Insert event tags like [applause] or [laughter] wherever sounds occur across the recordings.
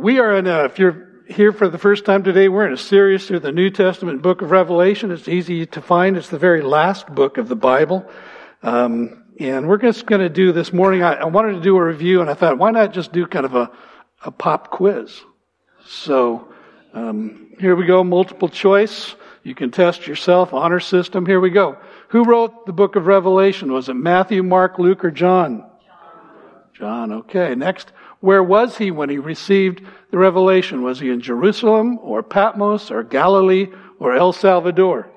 We are in a, if you're here for the first time today, we're in a series through the New Testament book of Revelation. It's easy to find. It's the very last book of the Bible. Um, and we're just going to do this morning. I, I, wanted to do a review, and I thought, why not just do kind of a, a pop quiz? So um, here we go, multiple choice. You can test yourself, honor system. Here we go. Who wrote the book of Revelation? Was it Matthew, Mark, Luke, or John? John. Okay. Next, where was he when he received the revelation? Was he in Jerusalem or Patmos or Galilee or El Salvador?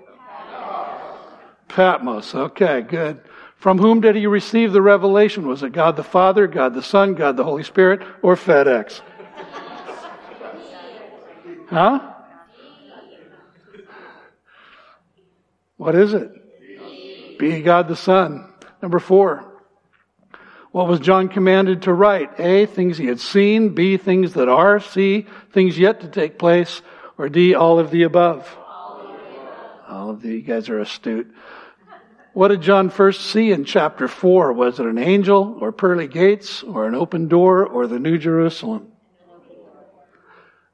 Patmos. Okay, good. From whom did he receive the revelation? Was it God the Father, God the Son, God the Holy Spirit, or FedEx? Huh? What is it? Be God the Son. Number four. What was John commanded to write? A, things he had seen. B, things that are. C, things yet to take place. Or D, all of the above. All of the, you guys are astute. What did John first see in chapter 4? Was it an angel or pearly gates or an open door or the New Jerusalem?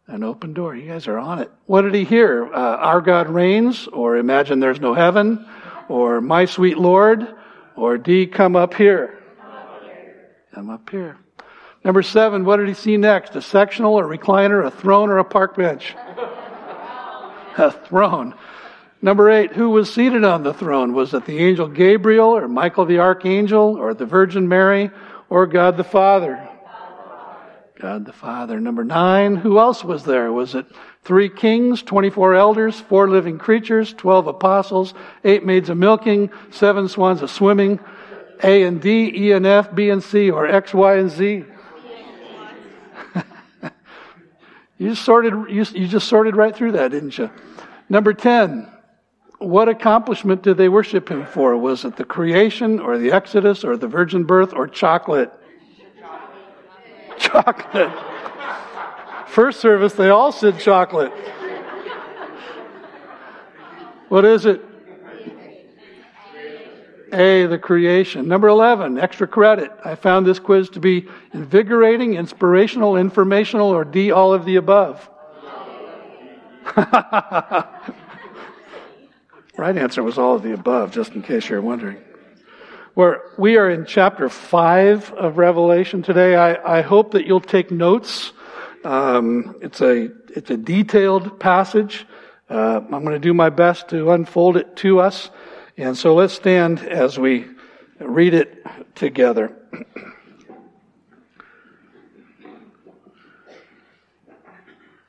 An open door. You guys are on it. What did he hear? Uh, Our God reigns or Imagine There's No Heaven or My Sweet Lord or D, Come Up Here. I'm up here. Number seven, what did he see next? A sectional, a recliner, a throne, or a park bench? a throne. Number eight, who was seated on the throne? Was it the angel Gabriel, or Michael the archangel, or the Virgin Mary, or God the Father? God the Father. Number nine, who else was there? Was it three kings, 24 elders, four living creatures, 12 apostles, eight maids of milking, seven swans of swimming, a and D, E and F, B and C, or X, Y, and Z? [laughs] you sorted, you, you just sorted right through that, didn't you? Number 10. What accomplishment did they worship him for? Was it the creation or the Exodus or the virgin birth or chocolate? Chocolate. First service, they all said chocolate. What is it? A, the creation. Number 11, extra credit. I found this quiz to be invigorating, inspirational, informational, or D, all of the above. [laughs] right answer was all of the above, just in case you're wondering. Where we are in chapter 5 of Revelation today. I, I hope that you'll take notes. Um, it's, a, it's a detailed passage. Uh, I'm going to do my best to unfold it to us. And so let's stand as we read it together.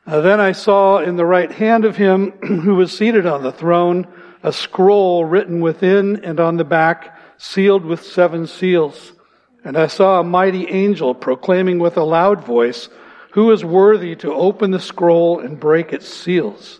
Then I saw in the right hand of him [clears throat] who was seated on the throne a scroll written within and on the back, sealed with seven seals. And I saw a mighty angel proclaiming with a loud voice, Who is worthy to open the scroll and break its seals?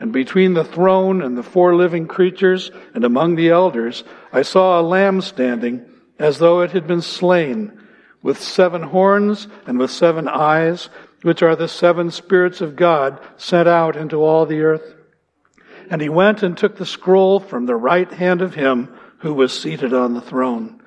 And between the throne and the four living creatures and among the elders, I saw a lamb standing as though it had been slain, with seven horns and with seven eyes, which are the seven spirits of God sent out into all the earth. And he went and took the scroll from the right hand of him who was seated on the throne.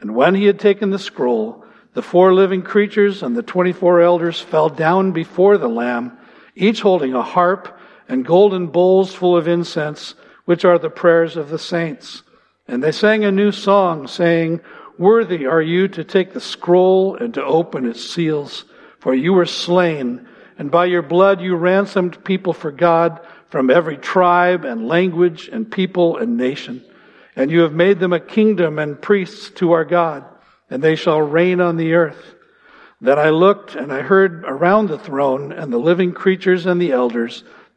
And when he had taken the scroll, the four living creatures and the twenty-four elders fell down before the Lamb, each holding a harp and golden bowls full of incense, which are the prayers of the saints. And they sang a new song, saying, Worthy are you to take the scroll and to open its seals, for you were slain, and by your blood you ransomed people for God from every tribe and language and people and nation. And you have made them a kingdom and priests to our God, and they shall reign on the earth. Then I looked and I heard around the throne and the living creatures and the elders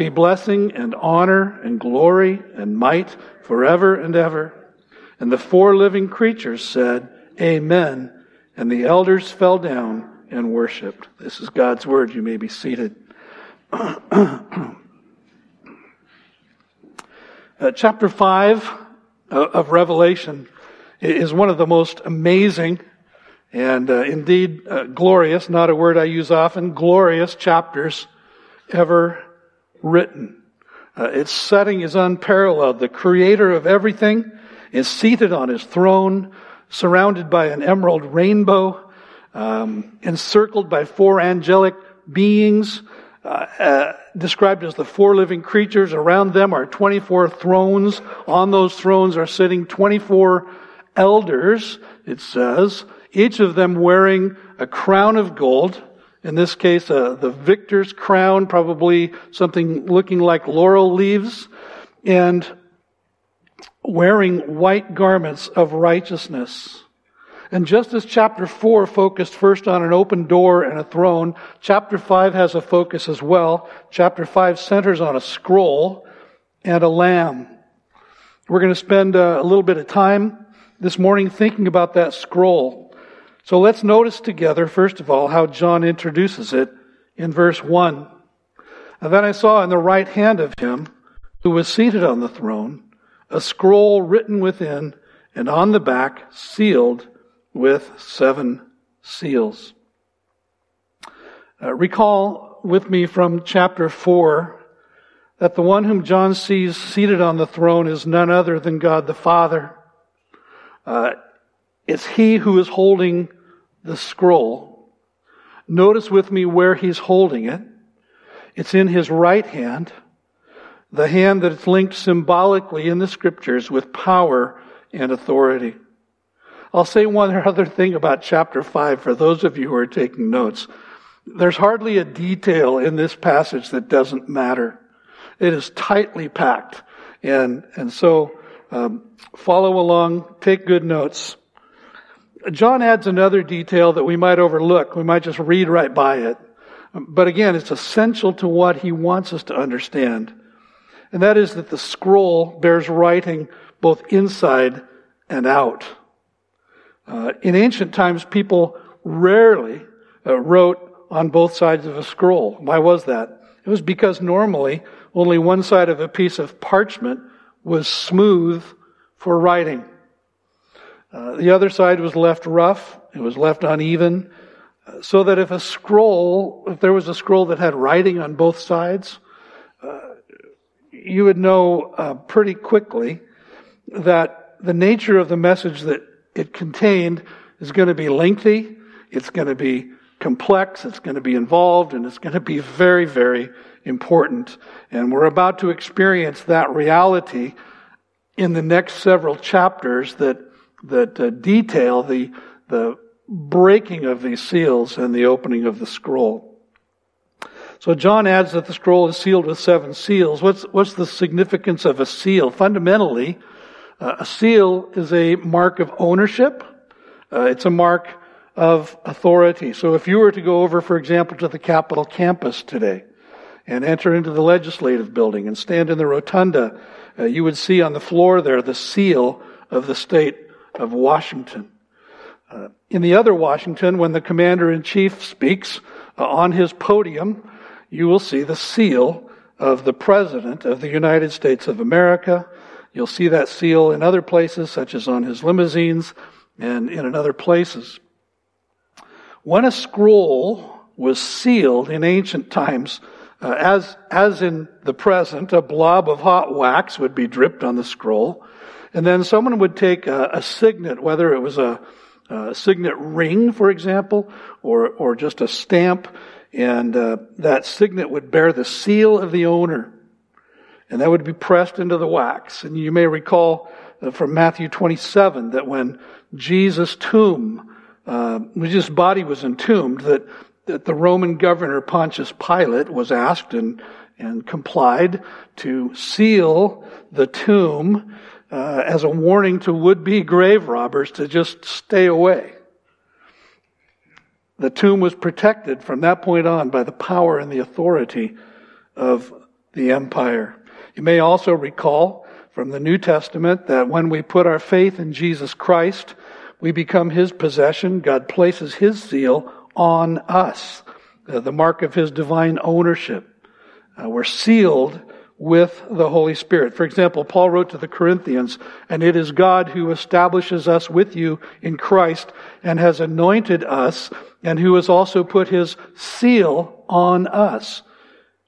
be blessing and honor and glory and might forever and ever. And the four living creatures said, Amen. And the elders fell down and worshiped. This is God's word. You may be seated. [clears throat] uh, chapter 5 of Revelation is one of the most amazing and uh, indeed uh, glorious, not a word I use often, glorious chapters ever written. Uh, its setting is unparalleled. The creator of everything is seated on his throne, surrounded by an emerald rainbow um, encircled by four angelic beings, uh, uh, described as the four living creatures. Around them are 24 thrones. On those thrones are sitting 24 elders, it says, each of them wearing a crown of gold. In this case, uh, the victor's crown, probably something looking like laurel leaves, and wearing white garments of righteousness. And just as chapter 4 focused first on an open door and a throne, chapter 5 has a focus as well. Chapter 5 centers on a scroll and a lamb. We're going to spend uh, a little bit of time this morning thinking about that scroll. So let's notice together, first of all, how John introduces it in verse 1. And then I saw in the right hand of him who was seated on the throne a scroll written within and on the back sealed with seven seals. Uh, recall with me from chapter 4 that the one whom John sees seated on the throne is none other than God the Father. Uh, it's he who is holding the scroll. Notice with me where he's holding it. It's in his right hand, the hand that is linked symbolically in the scriptures with power and authority. I'll say one [laughs] other thing about chapter 5 for those of you who are taking notes. There's hardly a detail in this passage that doesn't matter. It is tightly packed. And, and so, um, follow along, take good notes. John adds another detail that we might overlook. We might just read right by it. But again, it's essential to what he wants us to understand. And that is that the scroll bears writing both inside and out. Uh, in ancient times, people rarely uh, wrote on both sides of a scroll. Why was that? It was because normally only one side of a piece of parchment was smooth for writing. Uh, the other side was left rough. It was left uneven. Uh, so that if a scroll, if there was a scroll that had writing on both sides, uh, you would know uh, pretty quickly that the nature of the message that it contained is going to be lengthy, it's going to be complex, it's going to be involved, and it's going to be very, very important. And we're about to experience that reality in the next several chapters that, that uh, detail the, the breaking of these seals and the opening of the scroll. So John adds that the scroll is sealed with seven seals. What's, what's the significance of a seal? Fundamentally, uh, a seal is a mark of ownership. Uh, it's a mark of authority. So if you were to go over, for example, to the Capitol campus today and enter into the legislative building and stand in the rotunda, uh, you would see on the floor there the seal of the state of Washington. Uh, in the other Washington, when the commander in chief speaks uh, on his podium, you will see the seal of the President of the United States of America, You'll see that seal in other places, such as on his limousines and in other places. When a scroll was sealed in ancient times, uh, as, as in the present, a blob of hot wax would be dripped on the scroll, and then someone would take a, a signet, whether it was a, a, signet ring, for example, or, or just a stamp, and uh, that signet would bear the seal of the owner and that would be pressed into the wax. And you may recall uh, from Matthew 27 that when Jesus' tomb, uh, Jesus' body was entombed, that that the Roman governor Pontius Pilate was asked and, and complied to seal the tomb uh, as a warning to would-be grave robbers to just stay away. The tomb was protected from that point on by the power and the authority of the empire. You may also recall from the New Testament that when we put our faith in Jesus Christ, we become His possession. God places His seal on us, uh, the mark of His divine ownership. Uh, we're sealed with the Holy Spirit. For example, Paul wrote to the Corinthians, and it is God who establishes us with you in Christ and has anointed us and who has also put his seal on us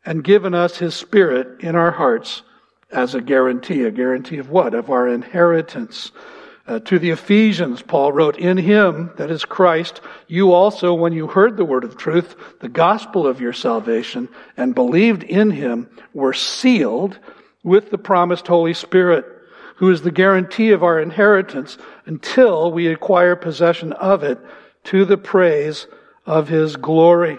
and given us his spirit in our hearts as a guarantee. A guarantee of what? Of our inheritance. Uh, to the Ephesians, Paul wrote, In him, that is Christ, you also, when you heard the word of truth, the gospel of your salvation, and believed in him, were sealed with the promised Holy Spirit, who is the guarantee of our inheritance until we acquire possession of it to the praise of his glory.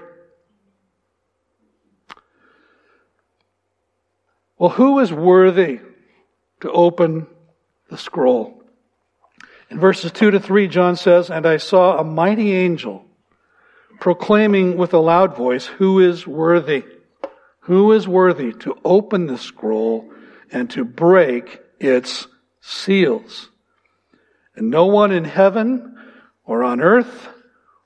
Well, who is worthy to open the scroll? In verses 2 to 3, John says, And I saw a mighty angel proclaiming with a loud voice, Who is worthy? Who is worthy to open the scroll and to break its seals? And no one in heaven or on earth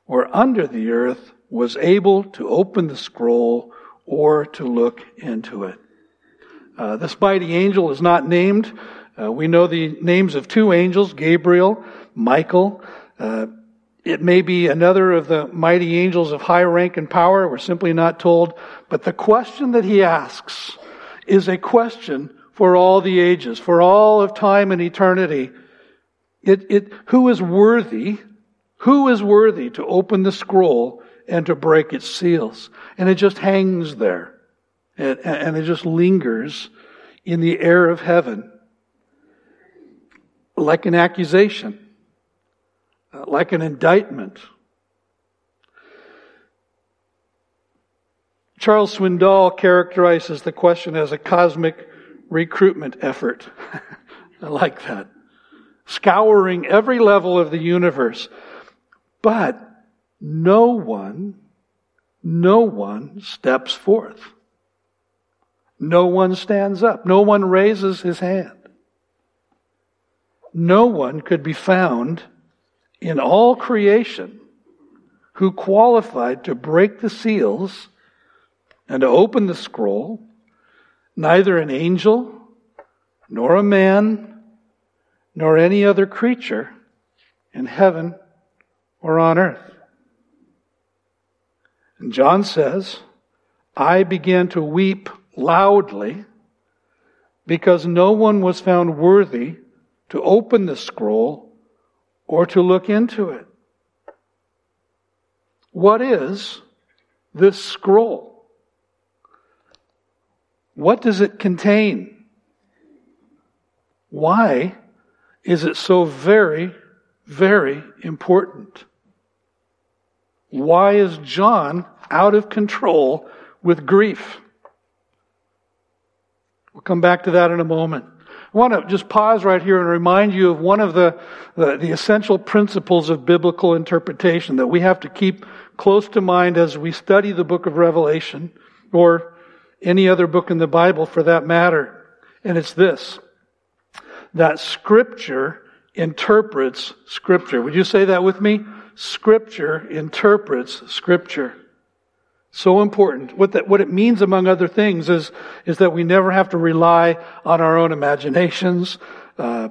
or under the earth was able to open the scroll or to look into it. Uh, this mighty angel is not named. Uh, we know the names of two angels, Gabriel, Michael. Uh, it may be another of the mighty angels of high rank and power. We're simply not told. But the question that he asks is a question for all the ages, for all of time and eternity. It, it, who is worthy? Who is worthy to open the scroll and to break its seals? And it just hangs there. And, and it just lingers in the air of heaven like an accusation, uh, like an indictment. Charles Swindoll characterizes the question as a cosmic recruitment effort. [laughs] I like that. Scouring every level of the universe. But no one, no one steps forth. No one stands up. No one raises his hand. No one could be found in all creation who qualified to break the seals and to open the scroll, neither an angel, nor a man, nor any other creature in heaven or on earth. And John says, I began to weep loudly because no one was found worthy to open the scroll or to look into it. What is this scroll? What does it contain? Why is it so very, very important? Why is John out of control with grief? We'll come back to that in a moment. I want to just pause right here and remind you of one of the, the, the, essential principles of biblical interpretation that we have to keep close to mind as we study the book of Revelation or any other book in the Bible for that matter. And it's this that Scripture interprets Scripture. Would you say that with me? Scripture interprets Scripture. So important. What that, what it means, among other things, is, is that we never have to rely on our own imaginations, uh,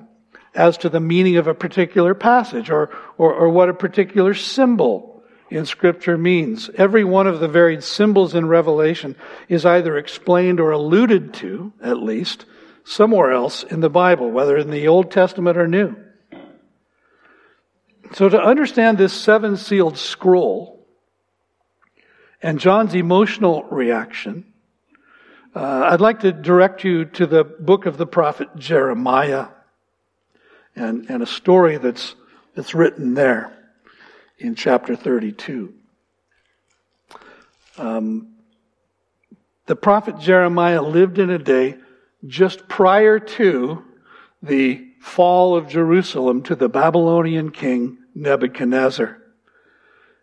as to the meaning of a particular passage or, or, or what a particular symbol in scripture means. Every one of the varied symbols in Revelation is either explained or alluded to, at least, somewhere else in the Bible, whether in the Old Testament or New. So to understand this seven sealed scroll, and John's emotional reaction, uh, I'd like to direct you to the book of the prophet Jeremiah and, and a story that's, that's written there in chapter 32. Um, the prophet Jeremiah lived in a day just prior to the fall of Jerusalem to the Babylonian king Nebuchadnezzar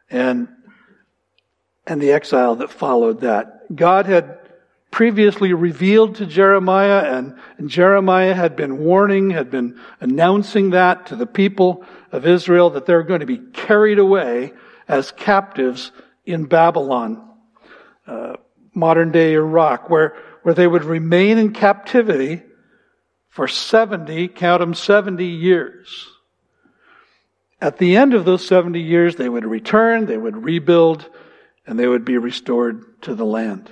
and, and the exile that followed that. God had previously revealed to Jeremiah and, Jeremiah had been warning, had been announcing that to the people of Israel that they're going to be carried away as captives in Babylon, uh, modern day Iraq, where, where they would remain in captivity for 70, count them 70 years. At the end of those 70 years, they would return, they would rebuild, and they would be restored to the land.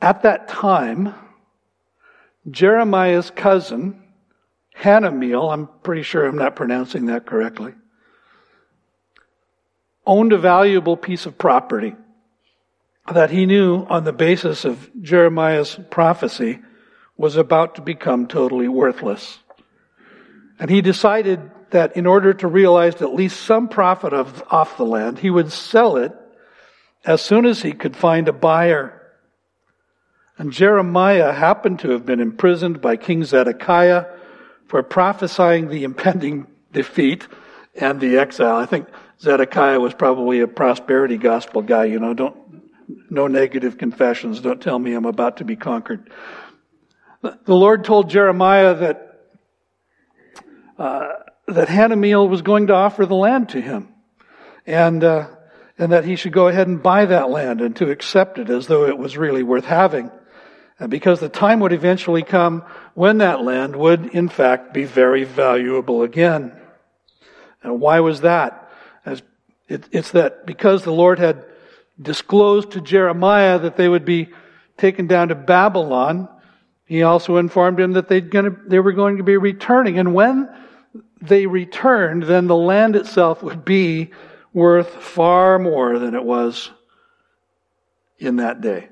At that time, Jeremiah's cousin, Hanameel, I'm pretty sure I'm not pronouncing that correctly, owned a valuable piece of property that he knew on the basis of Jeremiah's prophecy was about to become totally worthless. And he decided that in order to realize at least some profit of, off the land, he would sell it as soon as he could find a buyer. And Jeremiah happened to have been imprisoned by King Zedekiah for prophesying the impending [laughs] defeat and the exile. I think Zedekiah was probably a prosperity gospel guy, you know, don't, no negative confessions. Don't tell me I'm about to be conquered. The Lord told Jeremiah that, uh, that Hanameel was going to offer the land to him. And, uh, and that he should go ahead and buy that land and to accept it as though it was really worth having. And because the time would eventually come when that land would, in fact, be very valuable again. And why was that? As it, it's that because the Lord had disclosed to Jeremiah that they would be taken down to Babylon, he also informed him that they'd gonna, they were going to be returning. And when they returned, then the land itself would be worth far more than it was in that day.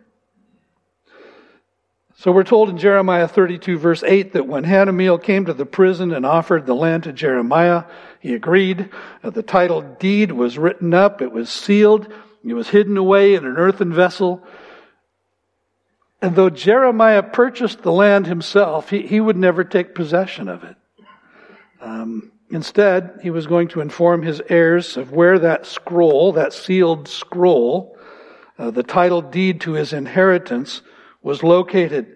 So we're told in Jeremiah 32 verse 8 that when Hanameel came to the prison and offered the land to Jeremiah, he agreed. Uh, the title deed was written up, it was sealed, it was hidden away in an earthen vessel. And though Jeremiah purchased the land himself, he, he would never take possession of it. Um, instead, he was going to inform his heirs of where that scroll, that sealed scroll, uh, the title deed to his inheritance, was located.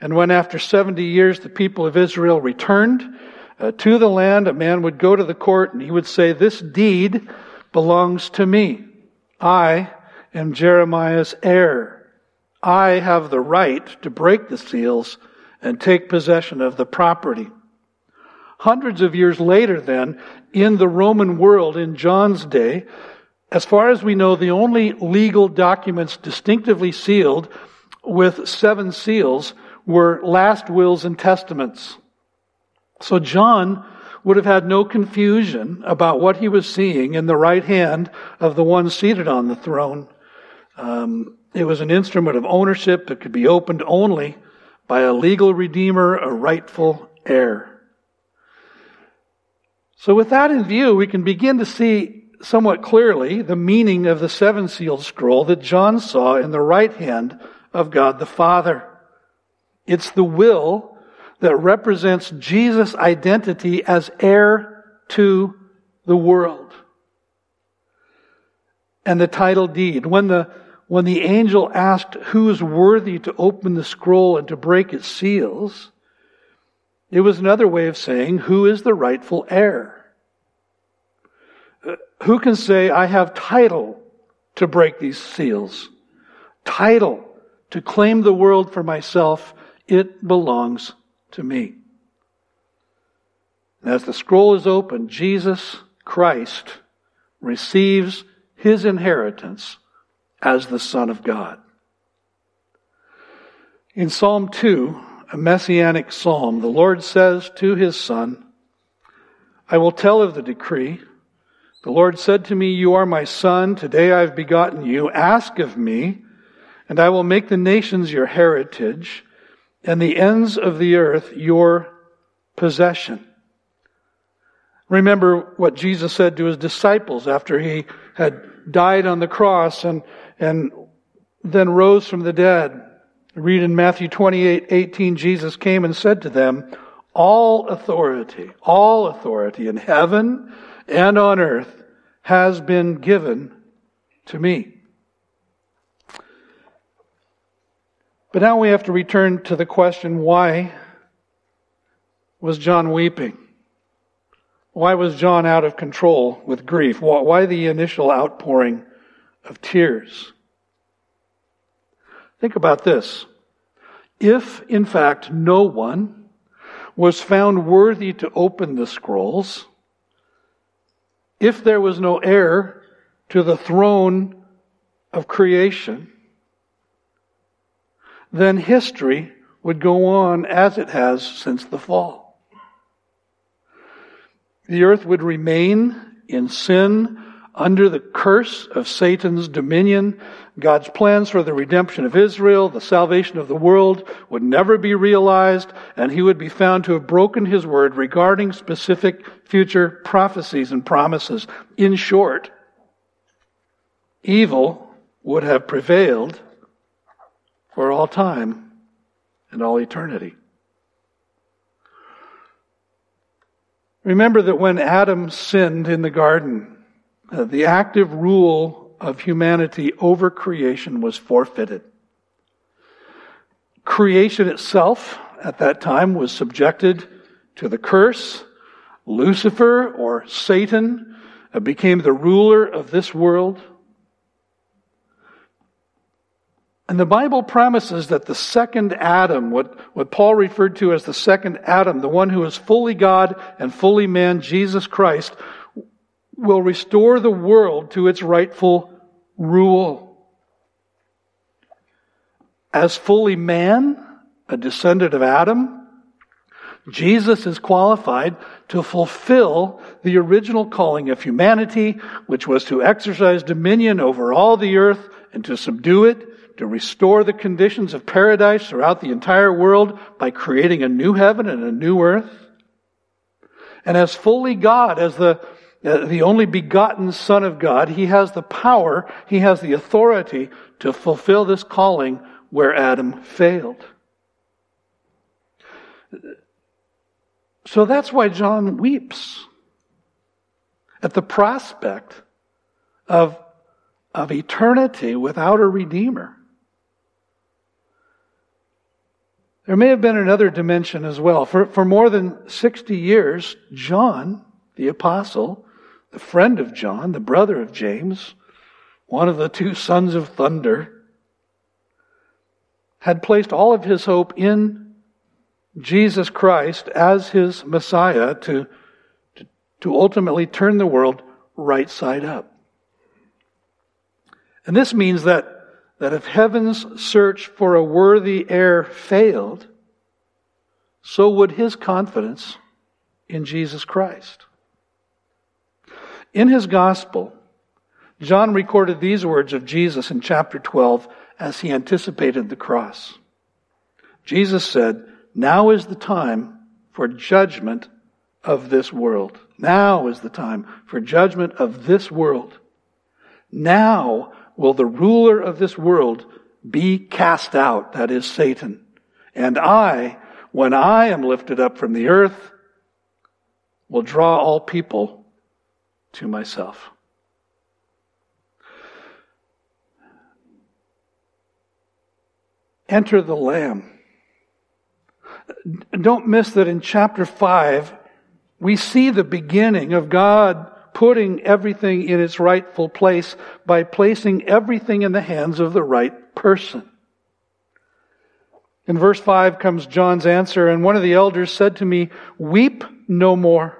And when after 70 years the people of Israel returned uh, to the land, a man would go to the court and he would say, This deed belongs to me. I am Jeremiah's heir. I have the right to break the seals and take possession of the property. Hundreds of years later, then, in the Roman world, in John's day, as far as we know, the only legal documents distinctively sealed with seven seals were last wills and testaments. So John would have had no confusion about what he was seeing in the right hand of the one seated on the throne. Um, it was an instrument of ownership that could be opened only by a legal redeemer, a rightful heir. So with that in view, we can begin to see somewhat clearly the meaning of the seven sealed scroll that John saw in the right hand of God the Father. It's the will that represents Jesus' identity as heir to the world. And the title deed. When the, when the angel asked who is worthy to open the scroll and to break its seals, it was another way of saying who is the rightful heir. Uh, who can say, I have title to break these seals? Title to claim the world for myself, it belongs to me. And as the scroll is opened, Jesus Christ receives his inheritance as the Son of God. In Psalm 2, a messianic psalm, the Lord says to his Son, I will tell of the decree. The Lord said to me, You are my Son. Today I have begotten you. Ask of me and I will make the nations your heritage, and the ends of the earth your possession. Remember what Jesus said to his disciples after he had died on the cross and, and then rose from the dead. Read in Matthew 28, 18, Jesus came and said to them, all authority, all authority in heaven and on earth has been given to me. But now we have to return to the question why was John weeping? Why was John out of control with grief? Why the initial outpouring of tears? Think about this. If, in fact, no one was found worthy to open the scrolls, if there was no heir to the throne of creation, then history would go on as it has since the fall. The earth would remain in sin under the curse of Satan's dominion. God's plans for the redemption of Israel, the salvation of the world, would never be realized, and he would be found to have broken his word regarding specific future prophecies and promises. In short, evil would have prevailed for all time and all eternity. Remember that when Adam sinned in the garden, the active rule of humanity over creation was forfeited. Creation itself at that time was subjected to the curse. Lucifer or Satan uh, became the ruler of this world. And the Bible promises that the second Adam, what, what Paul referred to as the second Adam, the one who is fully God and fully man, Jesus Christ, will restore the world to its rightful rule. As fully man, a descendant of Adam, Jesus is qualified to fulfill the original calling of humanity, which was to exercise dominion over all the earth and to subdue it to restore the conditions of paradise throughout the entire world by creating a new heaven and a new earth. And as fully God, as the, uh, the only begotten Son of God, He has the power, He has the authority to fulfill this calling where Adam failed. So that's why John weeps at the prospect of, of eternity without a Redeemer. There may have been another dimension as well. For, for more than 60 years, John, the apostle, the friend of John, the brother of James, one of the two sons of thunder, had placed all of his hope in Jesus Christ as his Messiah to, to, to ultimately turn the world right side up. And this means that that if heaven's search for a worthy heir failed, so would his confidence in Jesus Christ. In his gospel, John recorded these words of Jesus in chapter 12 as he anticipated the cross. Jesus said, Now is the time for judgment of this world. Now is the time for judgment of this world. Now will the ruler of this world be cast out, that is Satan. And I, when I am lifted up from the earth, will draw all people to myself. Enter the Lamb. Don't miss that in chapter 5, we see the beginning of God putting everything in its rightful place by placing everything in the hands of the right person. In verse 5 comes John's answer, and one of the elders said to me, Weep no more.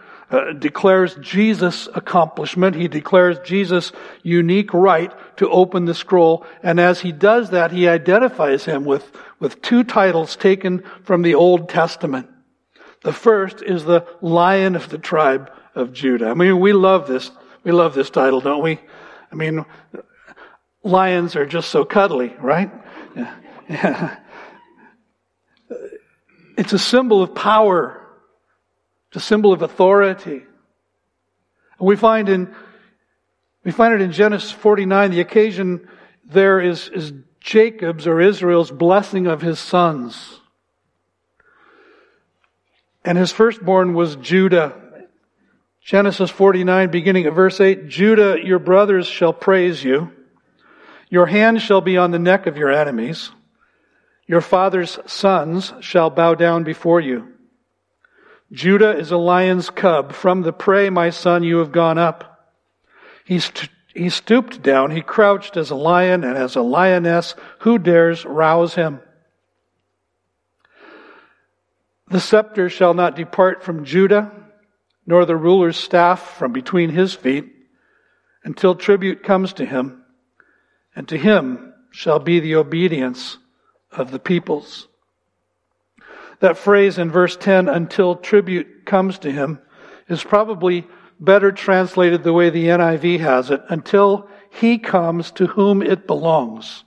uh, declares Jesus' accomplishment. He declares Jesus' unique right to open the scroll. And as he does that, he identifies him with, with two titles taken from the Old Testament. The first is the Lion of the tribe of Judah. I mean, we love this. We love this title, don't we? I mean, lions are just so cuddly, right? Yeah. [laughs] yeah. It's a symbol of power. It's a symbol of authority. And We find in we find it in Genesis 49, the occasion there is, is Jacob's or Israel's blessing of his sons. And his firstborn was Judah. Genesis 49, beginning at verse 8 Judah, your brothers shall praise you. Your hand shall be on the neck of your enemies. Your father's sons shall bow down before you. Judah is a lion's cub. From the prey, my son, you have gone up. He, st- he stooped down. He crouched as a lion and as a lioness. Who dares rouse him? The scepter shall not depart from Judah, nor the ruler's staff from between his feet, until tribute comes to him, and to him shall be the obedience of the peoples. That phrase in verse 10, until tribute comes to him, is probably better translated the way the NIV has it, until he comes to whom it belongs.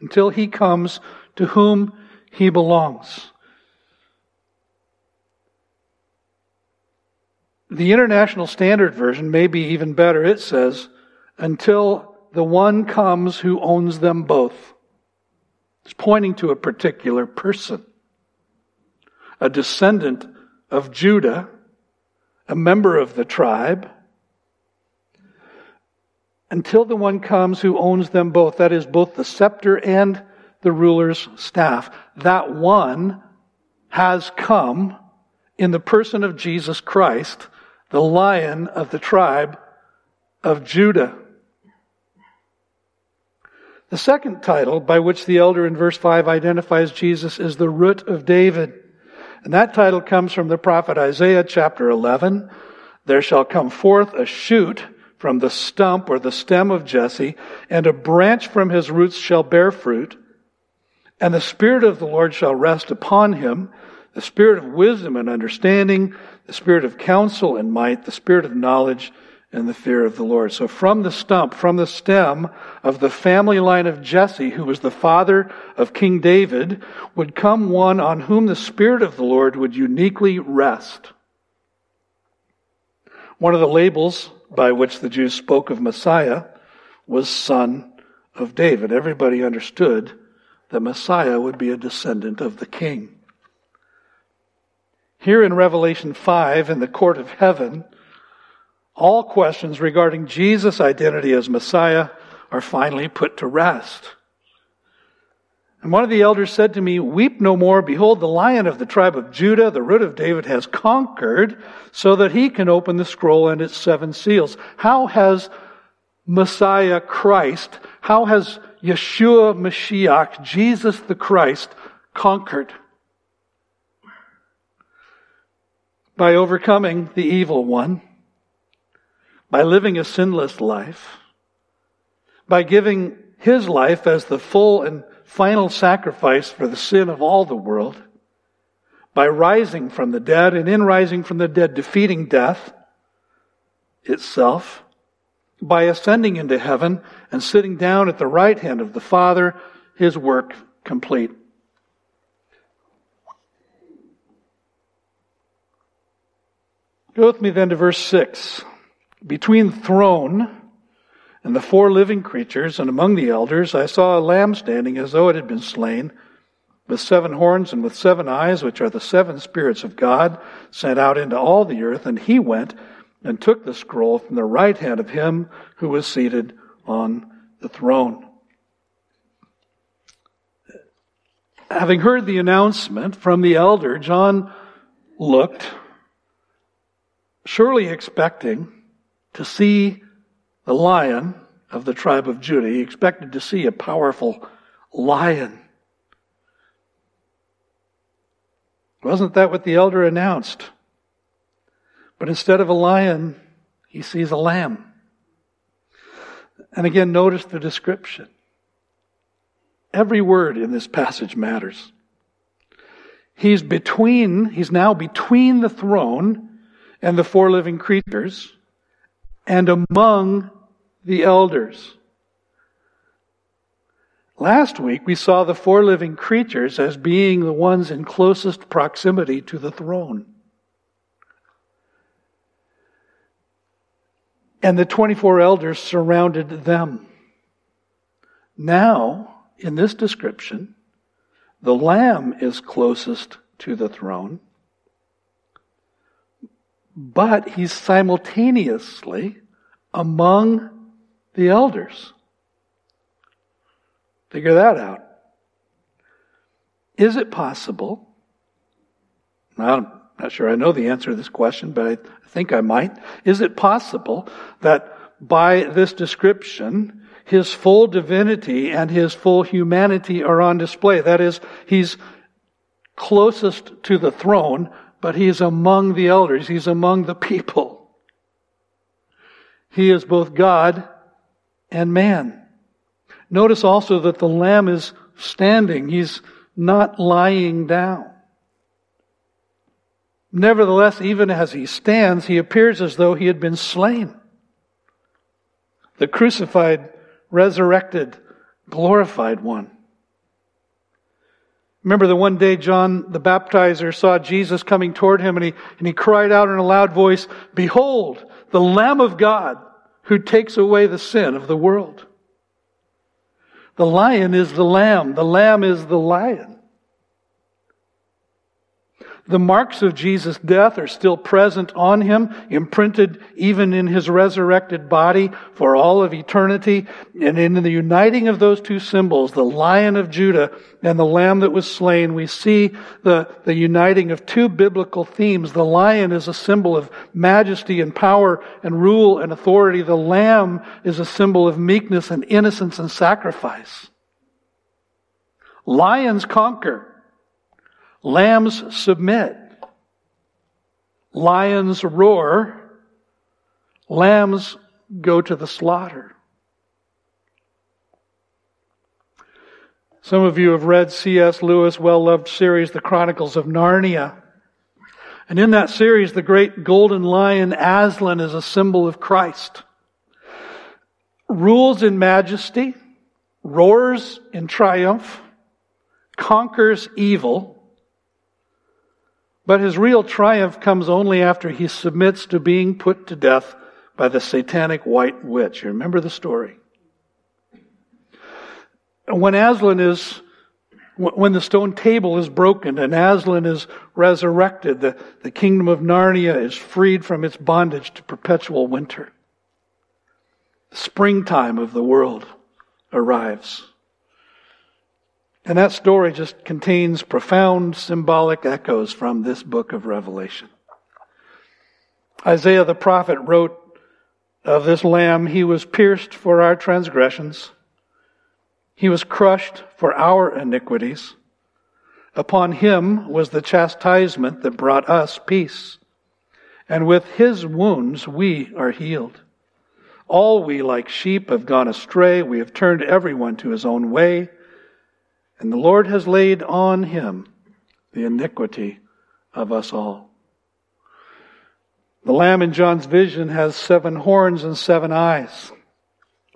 Until he comes to whom he belongs. The International Standard Version may be even better. It says, until the one comes who owns them both. It's pointing to a particular person a descendant of Judah, a member of the tribe, until the one comes who owns them both, that is, both the scepter and the ruler's staff. That one has come in the person of Jesus Christ, the lion of the tribe of Judah. The second title by which the elder in verse 5 identifies Jesus is the root of David. And that title comes from the prophet Isaiah chapter 11. There shall come forth a shoot from the stump or the stem of Jesse, and a branch from his roots shall bear fruit. And the Spirit of the Lord shall rest upon him, the Spirit of wisdom and understanding, the Spirit of counsel and might, the Spirit of knowledge and the fear of the Lord. So from the stump, from the stem of the family line of Jesse, who was the father of King David, would come one on whom the Spirit of the Lord would uniquely rest. One of the labels by which the Jews spoke of Messiah was son of David. Everybody understood that Messiah would be a descendant of the king. Here in Revelation 5, in the court of heaven, all questions regarding Jesus' identity as Messiah are finally put to rest. And one of the elders said to me, Weep no more. Behold, the lion of the tribe of Judah, the root of David, has conquered so that he can open the scroll and its seven seals. How has Messiah Christ, how has Yeshua Mashiach, Jesus the Christ, conquered? By overcoming the evil one by living a sinless life, by giving his life as the full and final sacrifice for the sin of all the world, by rising from the dead, and in rising from the dead, defeating death itself, by ascending into heaven and sitting down at the right hand of the Father, his work complete. Go with me then to verse 6. Between the throne and the four living creatures and among the elders, I saw a lamb standing as though it had been slain, with seven horns and with seven eyes, which are the seven spirits of God, sent out into all the earth. And he went and took the scroll from the right hand of him who was seated on the throne. Having heard the announcement from the elder, John looked, surely expecting to see the lion of the tribe of Judah. He expected to see a powerful lion. Wasn't that what the elder announced? But instead of a lion, he sees a lamb. And again, notice the description. Every word in this passage matters. He's between, he's now between the throne and the four living creatures and among the elders. Last week we saw the four living creatures as being the ones in closest proximity to the throne. And the 24 elders surrounded them. Now, in this description, the Lamb is closest to the throne, but he's simultaneously among the elders. Figure that out. Is it possible? I'm not sure I know the answer to this question, but I think I might. Is it possible that by this description, his full divinity and his full humanity are on display. That is, he's closest to the throne, but he is among the elders. He's among the people. He is both God and man. Notice also that the lamb is standing. He's not lying down. Nevertheless, even as he stands, he appears as though he had been slain. The crucified resurrected, glorified one. Remember the one day John the baptizer saw Jesus coming toward him and he, and he cried out in a loud voice, Behold, the Lamb of God who takes away the sin of the world. The lion is the lamb. The lamb is the lion. The marks of Jesus' death are still present on him, imprinted even in his resurrected body for all of eternity. And in the uniting of those two symbols, the lion of Judah and the lamb that was slain, we see the, the uniting of two biblical themes. The lion is a symbol of majesty and power and rule and authority. The lamb is a symbol of meekness and innocence and sacrifice. Lions conquer. Lambs submit. Lions roar. Lambs go to the slaughter. Some of you have read C.S. Lewis' well loved series, The Chronicles of Narnia. And in that series, the great golden lion Aslan is a symbol of Christ. Rules in majesty, roars in triumph, conquers evil, but his real triumph comes only after he submits to being put to death by the satanic white witch. You remember the story? When Aslan is, when the stone table is broken and Aslan is resurrected, the, the kingdom of Narnia is freed from its bondage to perpetual winter. The springtime of the world arrives. And that story just contains profound symbolic echoes from this book of Revelation. Isaiah the prophet wrote of this lamb, he was pierced for our transgressions. He was crushed for our iniquities. Upon him was the chastisement that brought us peace. And with his wounds we are healed. All we like sheep have gone astray. We have turned everyone to his own way and the Lord has laid on him the iniquity of us all. The lamb in John's vision has seven horns and seven eyes.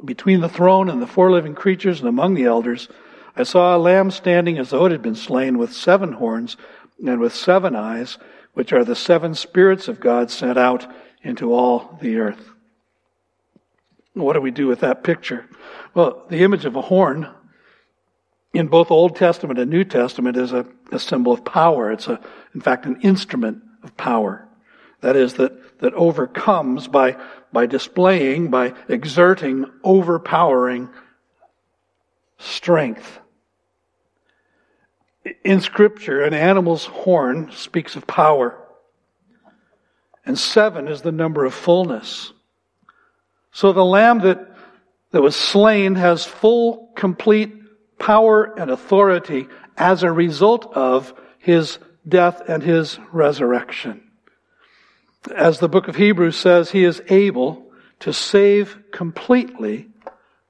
Between the throne and the four living creatures and among the elders, I saw a lamb standing as though it had been slain with seven horns and with seven eyes, which are the seven spirits of God sent out into all the earth. What do we do with that picture? Well, the image of a horn in both Old Testament and New Testament is a, a symbol of power. It's a, in fact, an instrument of power. That is, that, that overcomes by, by displaying, by exerting overpowering strength. In Scripture, an animal's horn speaks of power. And seven is the number of fullness. So the lamb that, that was slain has full, complete power and authority as a result of his death and his resurrection. As the book of Hebrews says, he is able to save completely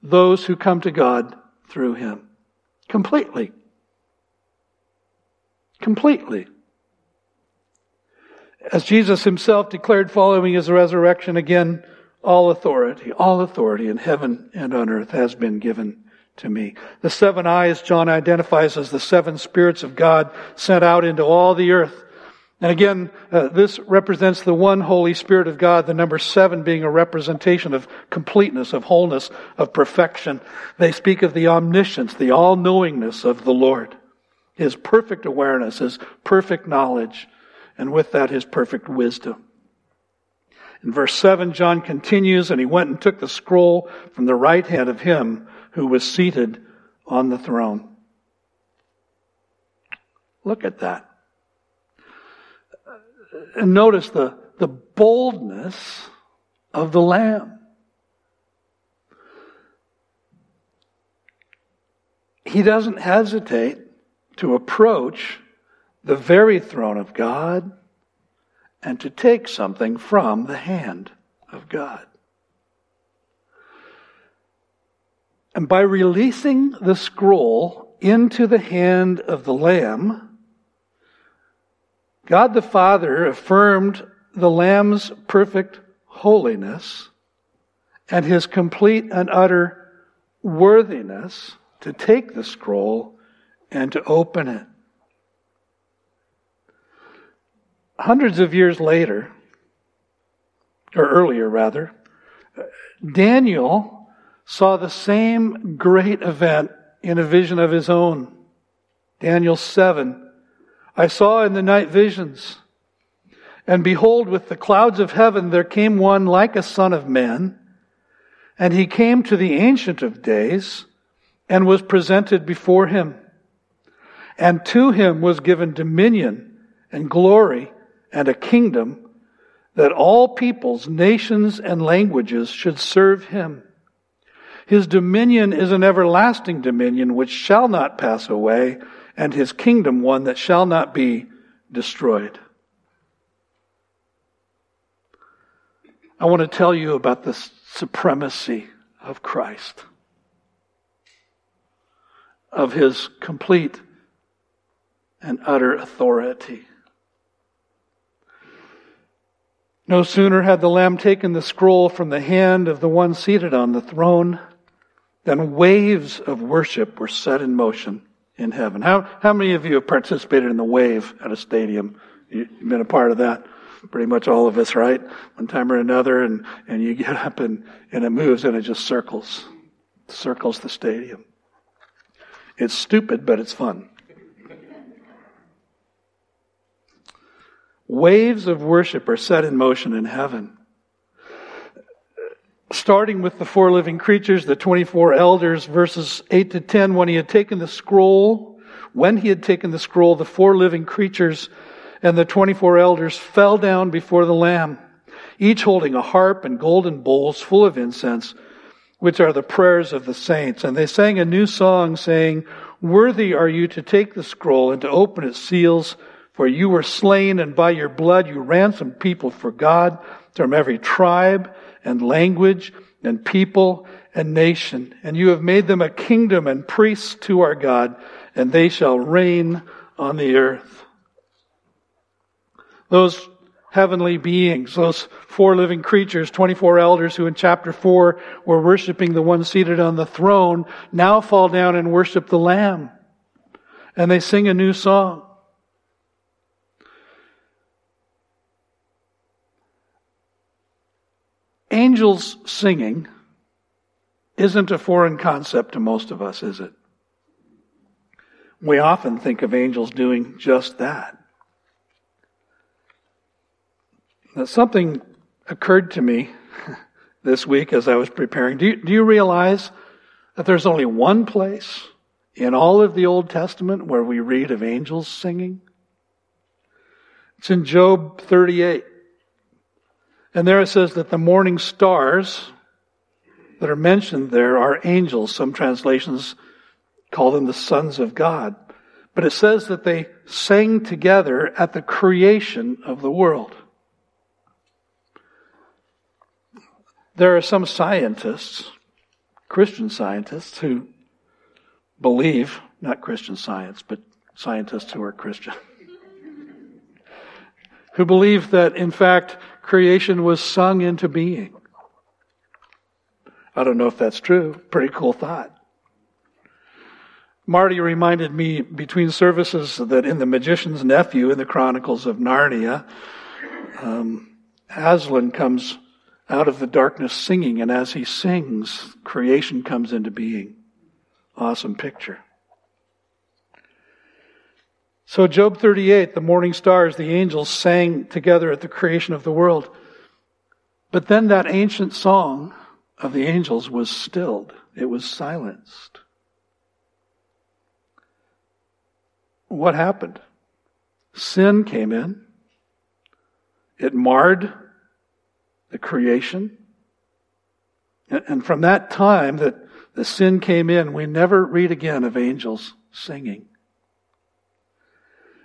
those who come to God through him. Completely. Completely. As Jesus himself declared following his resurrection again, all authority, all authority in heaven and on earth has been given to me. The seven eyes John identifies as the seven spirits of God sent out into all the earth. And again, uh, this represents the one Holy Spirit of God, the number seven being a representation of completeness, of wholeness, of perfection. They speak of the omniscience, the all-knowingness of the Lord. His perfect awareness, His perfect knowledge, and with that, His perfect wisdom. In verse 7, John continues, and he went and took the scroll from the right hand of him who was seated on the throne. Look at that. And notice the, the boldness of the Lamb. He doesn't hesitate to approach the very throne of God and to take something from the hand of God. And by releasing the scroll into the hand of the Lamb, God the Father affirmed the Lamb's perfect holiness and his complete and utter worthiness to take the scroll and to open it. Hundreds of years later, or earlier rather, Daniel saw the same great event in a vision of his own. Daniel 7. I saw in the night visions, and behold, with the clouds of heaven there came one like a son of man, and he came to the Ancient of Days, and was presented before him. And to him was given dominion and glory and a kingdom that all peoples, nations, and languages should serve him. His dominion is an everlasting dominion which shall not pass away, and his kingdom one that shall not be destroyed. I want to tell you about the supremacy of Christ, of his complete and utter authority. No sooner had the Lamb taken the scroll from the hand of the one seated on the throne then waves of worship were set in motion in heaven. How, how many of you have participated in the wave at a stadium? You've been a part of that. Pretty much all of us, right? One time or another, and, and you get up and, and it moves and it just circles. Circles the stadium. It's stupid, but it's fun. Waves of worship are set in motion in heaven starting with the four living creatures, the 24 elders, verses 8 to 10, when he had taken the scroll, when he had taken the scroll, the four living creatures and the 24 elders fell down before the Lamb, each holding a harp and golden bowls full of incense, which are the prayers of the saints. And they sang a new song saying, Worthy are you to take the scroll and to open its seals, for you were slain and by your blood you ransomed people for God from every tribe and language and people and nation. And you have made them a kingdom and priests to our God, and they shall reign on the earth. Those heavenly beings, those four living creatures, 24 elders who in chapter 4 were worshiping the one seated on the throne, now fall down and worship the Lamb. And they sing a new song. Angels singing isn't a foreign concept to most of us, is it? We often think of angels doing just that. Now, something occurred to me [laughs] this week as I was preparing. Do you, do you realize that there's only one place in all of the Old Testament where we read of angels singing? It's in Job 38. And there it says that the morning stars that are mentioned there are angels. Some translations call them the sons of God. But it says that they sang together at the creation of the world. There are some scientists, Christian scientists, who believe, not Christian science, but scientists who are Christian, [laughs] who believe that in fact creation was sung into being. I don't know if that's true. Pretty cool thought. Marty reminded me between services that in The Magician's Nephew in the Chronicles of Narnia, um, Aslan comes out of the darkness singing, and as he sings, creation comes into being. Awesome picture. So, Job 38, the morning stars, the angels sang together at the creation of the world. But then that ancient song of the angels was stilled, it was silenced. what happened? Sin came in. It marred the creation. And from that time that the sin came in, we never read again of angels singing.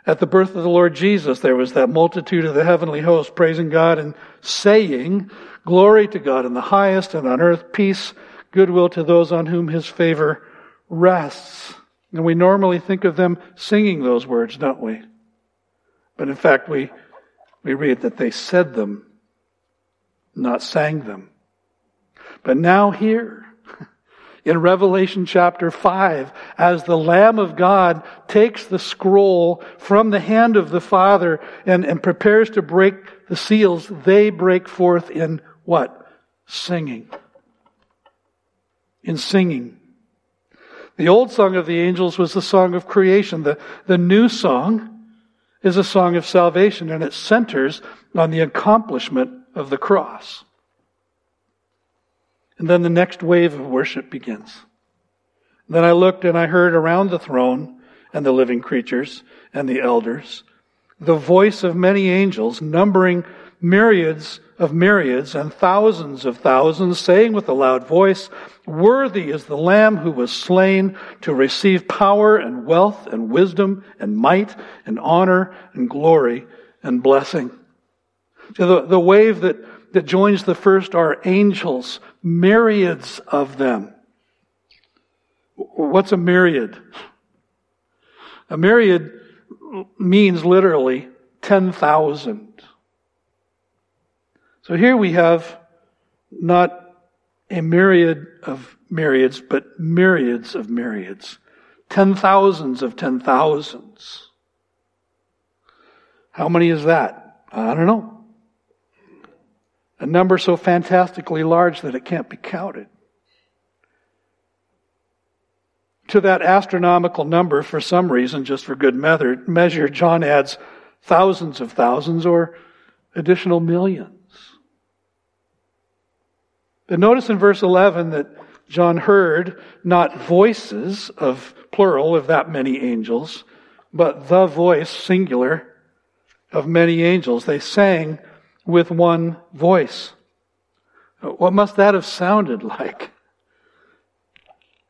At the birth of the Lord Jesus, there was that multitude of the heavenly host praising God and saying, Glory to God in the highest, and on earth peace, goodwill to those on whom his favor rests. And we normally think of them singing those words, don't we? But in fact, we, we read that they said them, not sang them. But now here, in Revelation chapter 5, as the Lamb of God takes the scroll from the hand of the Father and, and prepares to break the seals, they break forth in what? Singing. In singing. The old song of the angels was the song of creation. The, the new song is a song of salvation, and it centers on the accomplishment of the cross. And then the next wave of worship begins. Then I looked and I heard around the throne and the living creatures and the elders the voice of many angels, numbering myriads of myriads and thousands of thousands, saying with a loud voice, Worthy is the Lamb who was slain to receive power and wealth and wisdom and might and honor and glory and blessing. So the, the wave that, that joins the first are angels, myriads of them. What's a myriad? A myriad means literally 10,000. So here we have not a myriad of myriads, but myriads of myriads. Ten thousands of ten thousands. How many is that? I don't know. A number so fantastically large that it can't be counted. To that astronomical number, for some reason, just for good measure, John adds thousands of thousands or additional millions. But notice in verse 11 that John heard not voices of plural of that many angels, but the voice, singular, of many angels. They sang with one voice. What must that have sounded like?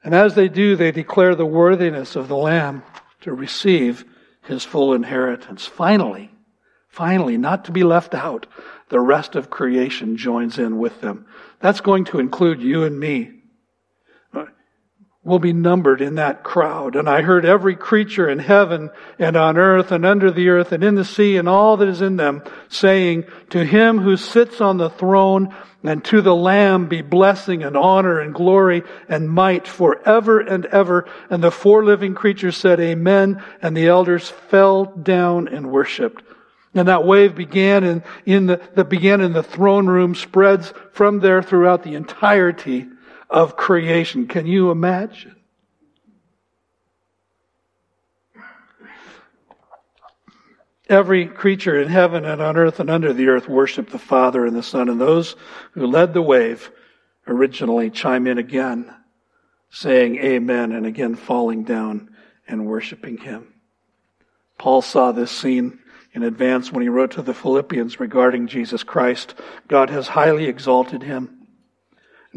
And as they do, they declare the worthiness of the Lamb to receive his full inheritance. Finally, finally, not to be left out, the rest of creation joins in with them. That's going to include you and me. We'll be numbered in that crowd. And I heard every creature in heaven and on earth and under the earth and in the sea and all that is in them saying, To him who sits on the throne and to the Lamb be blessing and honor and glory and might forever and ever. And the four living creatures said, Amen. And the elders fell down and worshiped. And that wave began in, in the, that began in the throne room, spreads from there throughout the entirety of creation. Can you imagine? Every creature in heaven and on earth and under the earth worship the Father and the Son, and those who led the wave originally chime in again, saying Amen, and again falling down and worshiping Him. Paul saw this scene in advance when he wrote to the Philippians regarding Jesus Christ. God has highly exalted him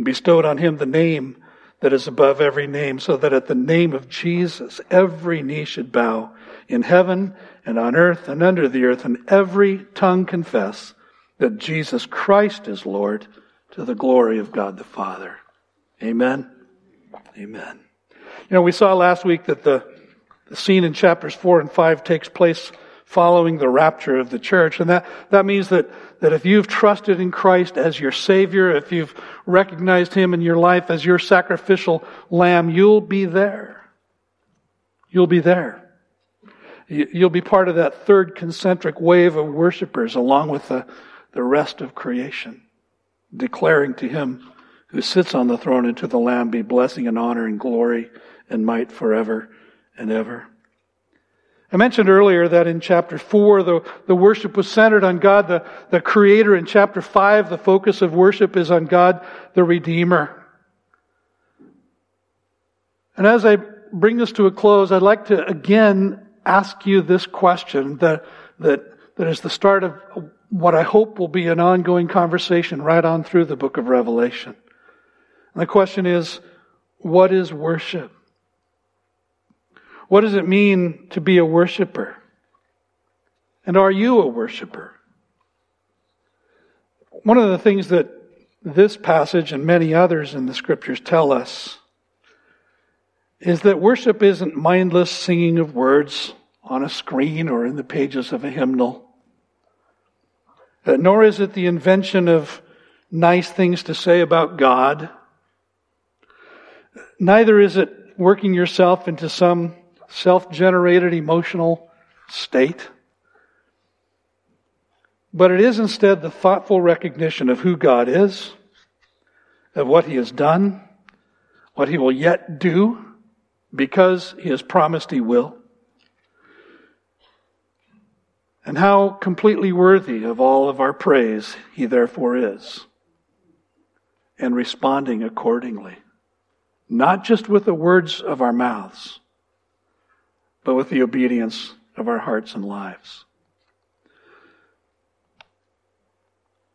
and bestowed on him the name that is above every name, so that at the name of Jesus every knee should bow in heaven and on earth and under the earth, and every tongue confess that Jesus Christ is Lord to the glory of God the Father. Amen. Amen. You know, we saw last week that the, the scene in chapters four and five takes place following the rapture of the church. And that, that means that, that if you've trusted in Christ as your Savior, if you've recognized Him in your life as your sacrificial lamb, you'll be there. You'll be there. You'll be part of that third concentric wave of worshipers along with the, the rest of creation, declaring to Him who sits on the throne and to the Lamb be blessing and honor and glory and might forever and ever. I mentioned earlier that in chapter 4, the, the worship was centered on God, the, the Creator. In chapter 5, the focus of worship is on God, the Redeemer. And as I bring this to a close, I'd like to again ask you this question that, that, that is the start of what I hope will be an ongoing conversation right on through the book of Revelation. And the question is, what is worship? What does it mean to be a worshiper? And are you a worshiper? One of the things that this passage and many others in the scriptures tell us is that worship isn't mindless singing of words on a screen or in the pages of a hymnal. Uh, nor is it the invention of nice things to say about God Neither is it working yourself into some self generated emotional state. But it is instead the thoughtful recognition of who God is, of what He has done, what He will yet do, because He has promised He will, and how completely worthy of all of our praise He therefore is, and responding accordingly not just with the words of our mouths, but with the obedience of our hearts and lives.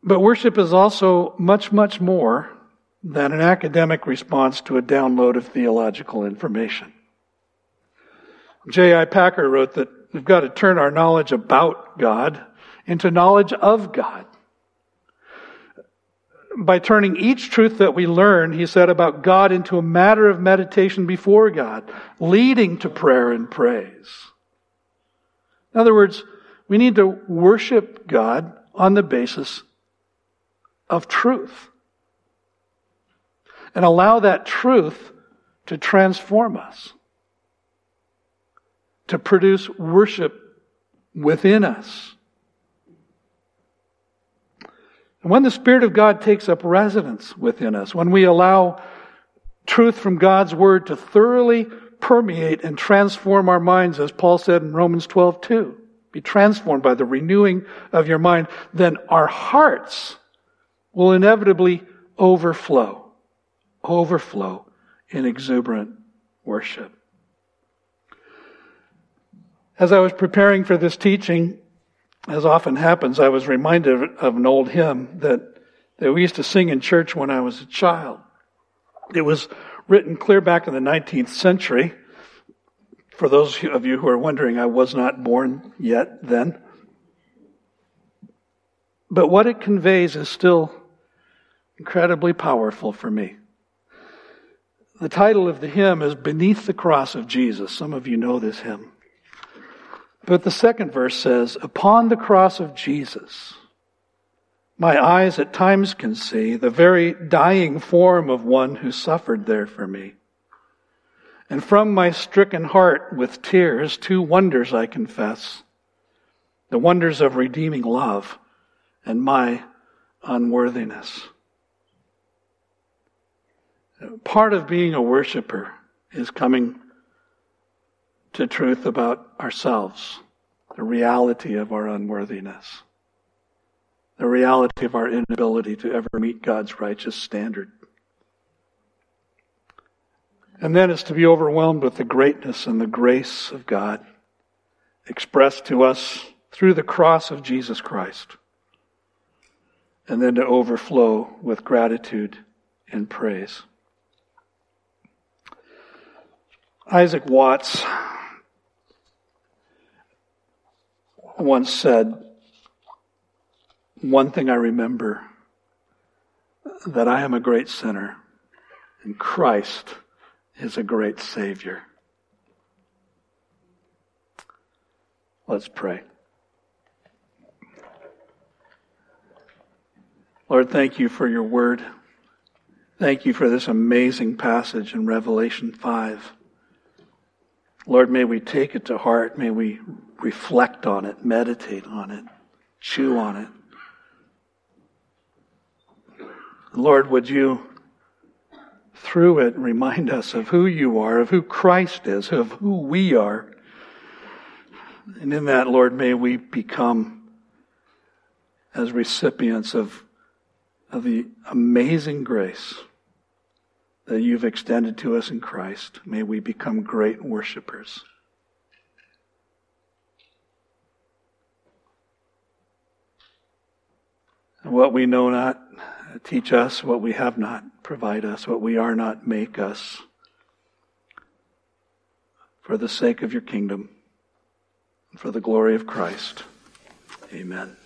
But worship is also much, much more than an academic response to a download of theological information. J.I. Packer wrote that we've got to turn our knowledge about God into knowledge of God by turning each truth that we learn, he said, about God into a matter of meditation before God, leading to prayer and praise. In other words, we need to worship God on the basis of truth and allow that truth to transform us, to produce worship within us. And when the Spirit of God takes up residence within us, when we allow truth from God's Word to thoroughly permeate and transform our minds, as Paul said in Romans 12, 2, be transformed by the renewing of your mind, then our hearts will inevitably overflow, overflow in exuberant worship. As I was preparing for this teaching, as often happens, I was reminded of an old hymn that, that we used to sing in church when I was a child. It was written clear back in the 19th century. For those of you who are wondering, I was not born yet then. But what it conveys is still incredibly powerful for me. The title of the hymn is Beneath the Cross of Jesus. Some of you know this hymn. But the second verse says, Upon the cross of Jesus, my eyes at times can see the very dying form of one who suffered there for me. And from my stricken heart with tears, two wonders I confess the wonders of redeeming love and my unworthiness. Part of being a worshiper is coming to truth about ourselves, the reality of our unworthiness, the reality of our inability to ever meet God's righteous standard. And then it's to be overwhelmed with the greatness and the grace of God expressed to us through the cross of Jesus Christ. And then to overflow with gratitude and praise. Isaac Watts once said, One thing I remember that I am a great sinner and Christ is a great Savior. Let's pray. Lord, thank you for your word. Thank you for this amazing passage in Revelation 5. Lord, may we take it to heart. May we reflect on it, meditate on it, chew on it. Lord, would you, through it, remind us of who you are, of who Christ is, of who we are. And in that, Lord, may we become as recipients of, of the amazing grace that you've extended to us in Christ. May we become great worshipers. What we know not, teach us. What we have not, provide us. What we are not, make us. For the sake of your kingdom, for the glory of Christ. Amen.